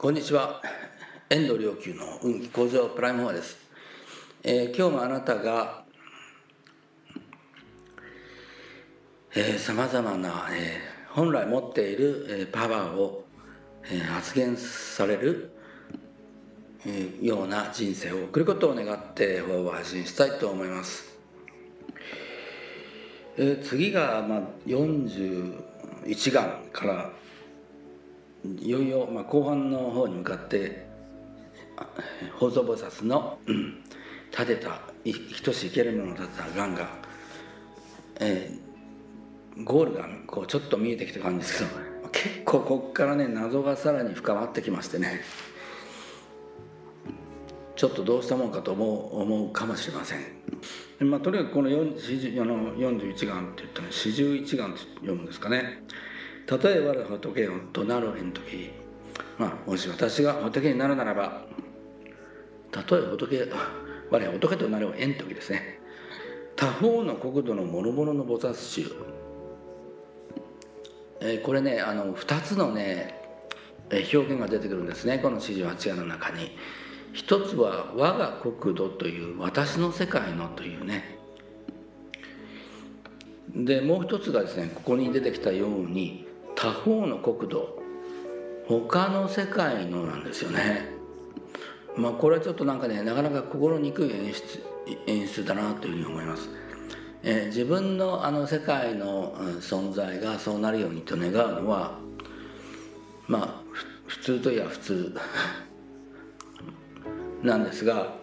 こんにちは。遠藤良久の運気向上プライムフォアです、えー、今日もあなたがさまざまな、えー、本来持っている、えー、パワーを、えー、発現される、えー、ような人生を送ることを願ってフォアを発信したいと思います、えー、次が、まあ、41眼からいよいよ、まあ、後半の方に向かって法蔵菩薩の、うん、立てた生きとし生けるものを立てたがんが、えー、ゴールがこうちょっと見えてきた感じですけど結構ここからね謎がさらに深まってきましてねちょっとどうしたもんかと思う思うかもしれません、まあ、とにかくこの ,4 あの41眼って言ったら四十一眼って読むんですかね。例えば仏となるん時まあもし私が仏になるならばたとえ仏我は仏となる縁時ですね。他方の国土の諸々の菩薩衆、えー、これねあの2つのね表現が出てくるんですね。この四十八夜の中に。一つは我が国土という私の世界のというね。でもう一つがですねここに出てきたように他方の国土。他の世界のなんですよね。まあこれはちょっとなんかねなかなか心にくい演出演出だなというふうに思います、えー、自分のあの世界の存在がそうなるようにと願うのはまあ普通といえば普通。なんですが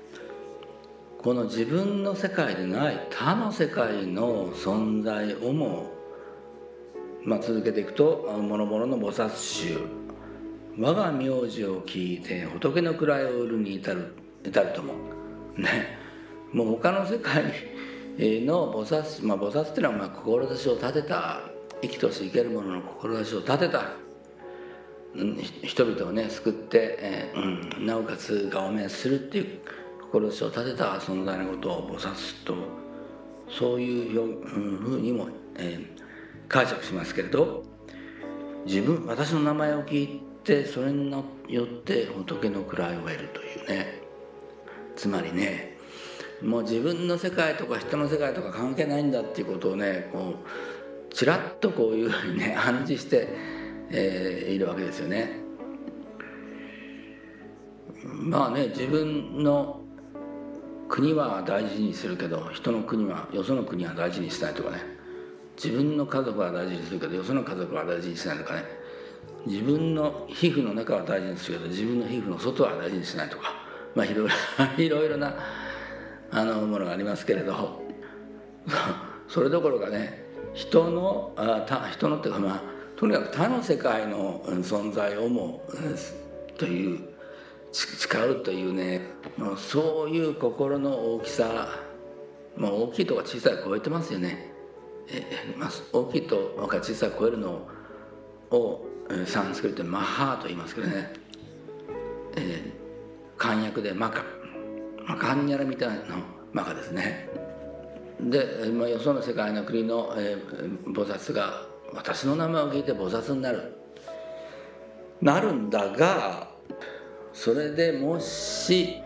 この自分の世界でない他の世界の存在をもまあ、続けていくと「諸々の菩薩衆」「我が名字を聞いて仏の位を売るに至る至るとも」ね。もう他の世界の菩薩、まあ、菩薩っていうのはまあ志を立てた生きとし生ける者の志を立てた人々をね救って、えーうん、なおかつ顔面するっていう志を立てた存在のことを菩薩とそういうふうにも、えー、解釈しますけれど自分私の名前を聞いてそれによって仏の位を得るというねつまりねもう自分の世界とか人の世界とか関係ないんだっていうことをねこうちらっとこういうふうにね 暗示して、えー、いるわけですよね。まあね自分の国は大事にするけど人の国はよその国は大事にしないとかね自分の家族は大事にするけどよその家族は大事にしないとかね。自分の皮膚の中は大事にするけど自分の皮膚の外は大事にしないとか。まあいろいろいろいろなあのものがありますけれど。それどころかね人のあた人のっていうかまあとにかく他の世界の存在をもという誓うというねもうそういう心の大きさ、まあ、大きいとか小さい超えてますよね。えまあ、大きいとか小さく超えるのをサンスクリットでマハーと言いますけどね、えー、漢訳でマカ、まあ、カンニャラみたいなマカですね。で、まあ、よその世界の国の、えー、菩薩が私の名前を聞いて菩薩になる。なるんだがそれでもし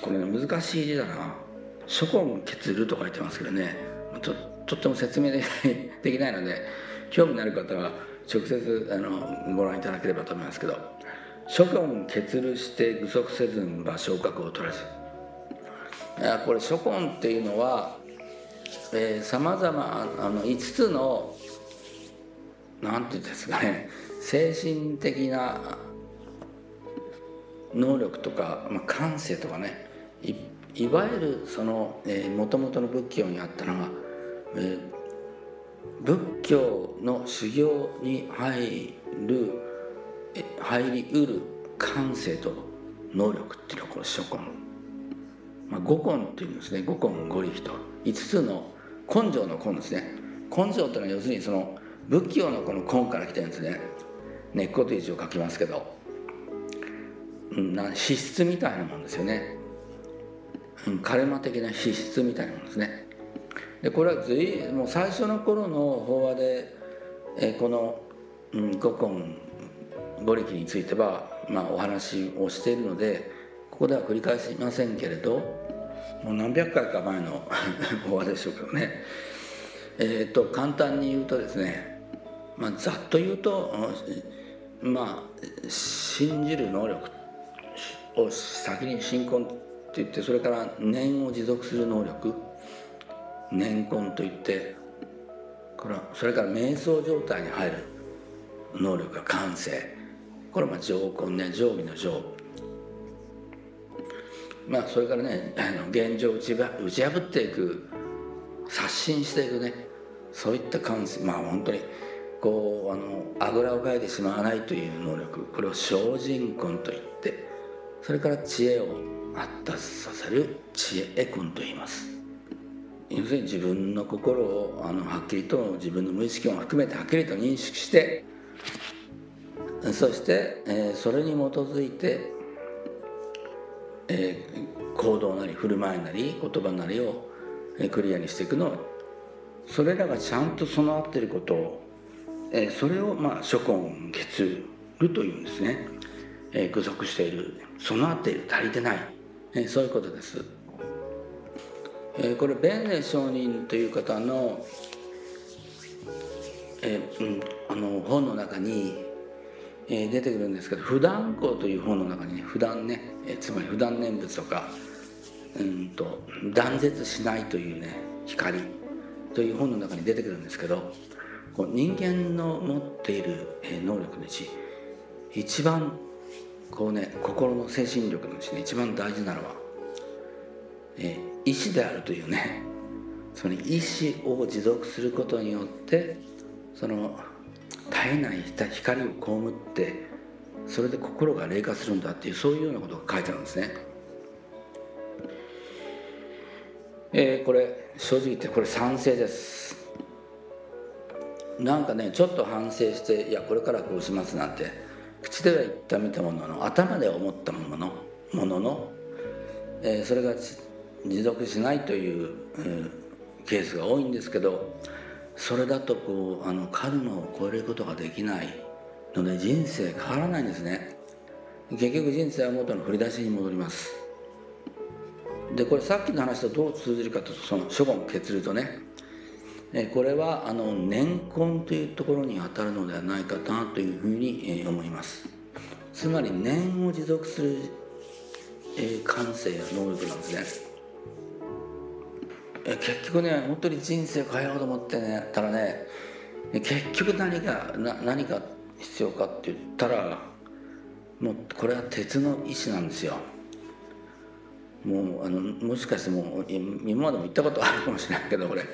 これ、難しい字だな「諸根結る」と書いてますけどね。ちょっととっても説明できないので興味のある方は直接あのご覧いただければと思いますけど「諸根結るして具足せずん場昇格を取らず」これ諸根っていうのはさまざま5つの何て言うんですかね精神的な能力とか、まあ、感性とかねいわゆるそのもともとの仏教にあったのがえ仏教の修行に入る入りうる感性と能力っていうのはこの諸根、まあ、五根っていうんですね。五根五力と。5つの根性の根ですね。根性っていうのは要するにその仏教のこの根から来てるんですね根っこという字を書きますけど、うん、資質みたいなもんですよね、うん、カルマ的な資質みたいなもんですね。でこれは随もう最初の頃の法話で、えこの、うん、五根五力についてはまあ、お話をしているのでここでは繰り返しませんけれどもう何百回か前の 法話でしょうけどね。えっ、ー、と簡単に言うとですね、まあ、ざっと言うとまあ信じる能力を先に信仰って言ってそれから念を持続する能力念根といってこれはそれから瞑想状態に入る能力が感性これはまあ上根ね上義の上まあそれからねあの現状を打ち打ち破っていく刷新していくねそういった感性まあ本当にこうあのあぐらをかいてしまわないという能力。これを精進根といってそれから知恵を発達させる知恵根と言います。要するに自分の心をあのはっきりと自分の無意識も含めてはっきりと認識してそして、えー、それに基づいて、えー、行動なり振る舞いなり言葉なりを、えー、クリアにしていくのそれらがちゃんと備わっていることを、えー、それをまあ諸根結るというんですね、えー、具足している。備わっている。足りてない、えー、そういうことです、えー、これ弁寧上人という方の,、えうん、あの本の中にえ出てくるんですけど「普段光」という本の中にね普段ね、えつまり普段念仏とかうんと断絶しないというね光という本の中に出てくるんですけどこう人間の持っている能力のうち一番こうね心の精神力のうちね一番大事なのは、えー、意志であるというねその意志を持続することによってその絶えない光を被ってそれで心が霊化するんだっていうそういうようなことが書いてあるんですね。えー、これ正直言ってこれ賛成ですなんかねちょっと反省していやこれからこうしますなんて口では言ったみたものの頭で思ったものものの、えー、それが持続しないという、ケースが多いんですけどそれだとこうあのカルマを超えることができないので人生変わらないんですね。結局人生は元の振り出しに戻ります。でこれさっきの話とどう通じるかとその処分結るとね。これはあの年根というところに当たるのではないかなというふうに思います。つまり念を持続する感性や能力なんですね。結局ね本当に人生変えようと思ってねたらね結局何がな何が必要かって言ったらもうこれは鉄の意志なんですよ。もうあのもしかしてもう今までも言ったことあるかもしれないけど俺。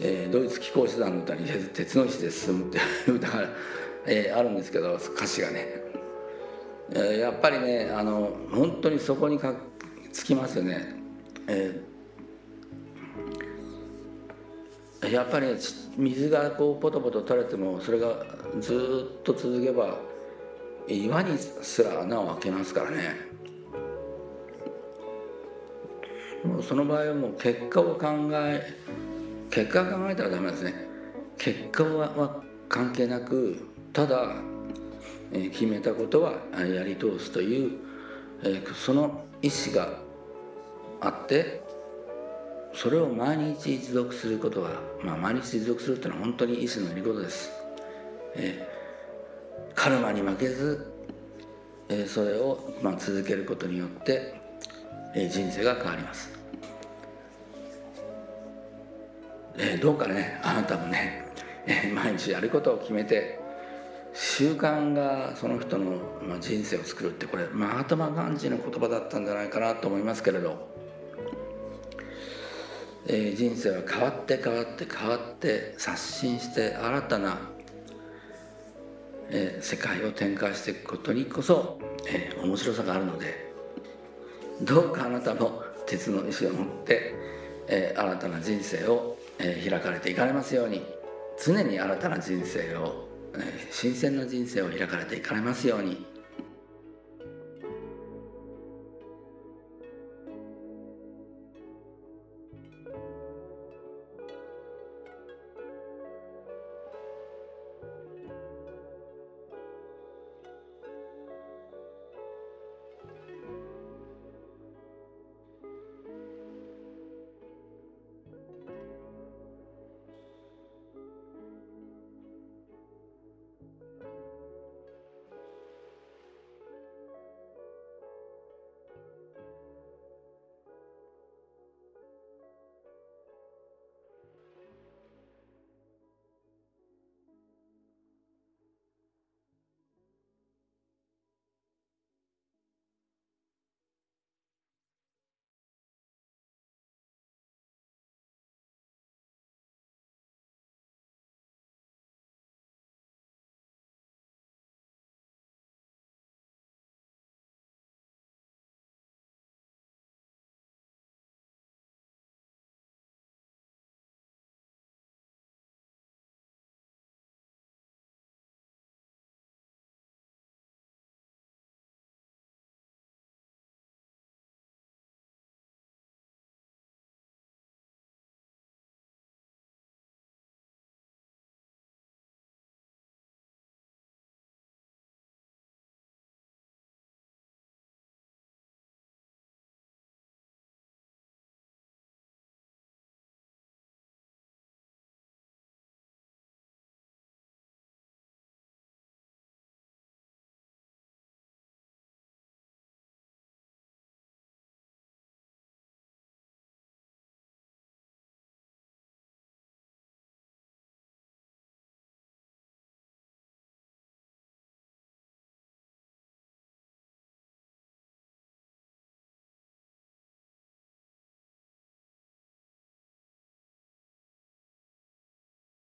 えー、ドイツ気候手段の歌に「鉄の意志で進む」っていう歌が、えー、あるんですけど歌詞がね、えー、やっぱりねあの本当にそこにかつきますよね。えやっぱり水がこうポトポト垂れてもそれがずっと続けば岩にすら穴を開けますからね。もうその場合はもう結果を考え結果を考えたらダメですね。結果は関係なくただ、決めたことはやり通すという、その意思があってそれを毎日持続することが、まあ、毎日持続するっていうのは本当に意志のいることです、えー、カルマに負けず、えー、それを、まあ、続けることによって、えー、人生が変わります、えー、どうかねあなたもね、えー、毎日やることを決めて習慣がその人の、まあ、人生を作るってこれマハトマ・ガンジの言葉だったんじゃないかなと思いますけれど。え、人生は変わって変わって変わって刷新して新たな、え、世界を展開していくことにこそ、え、面白さがあるのでどうかあなたも鉄の意志を持って、え、新たな人生を、え、開かれていかれますように常に新たな人生を、え、新鮮な人生を開かれていかれますように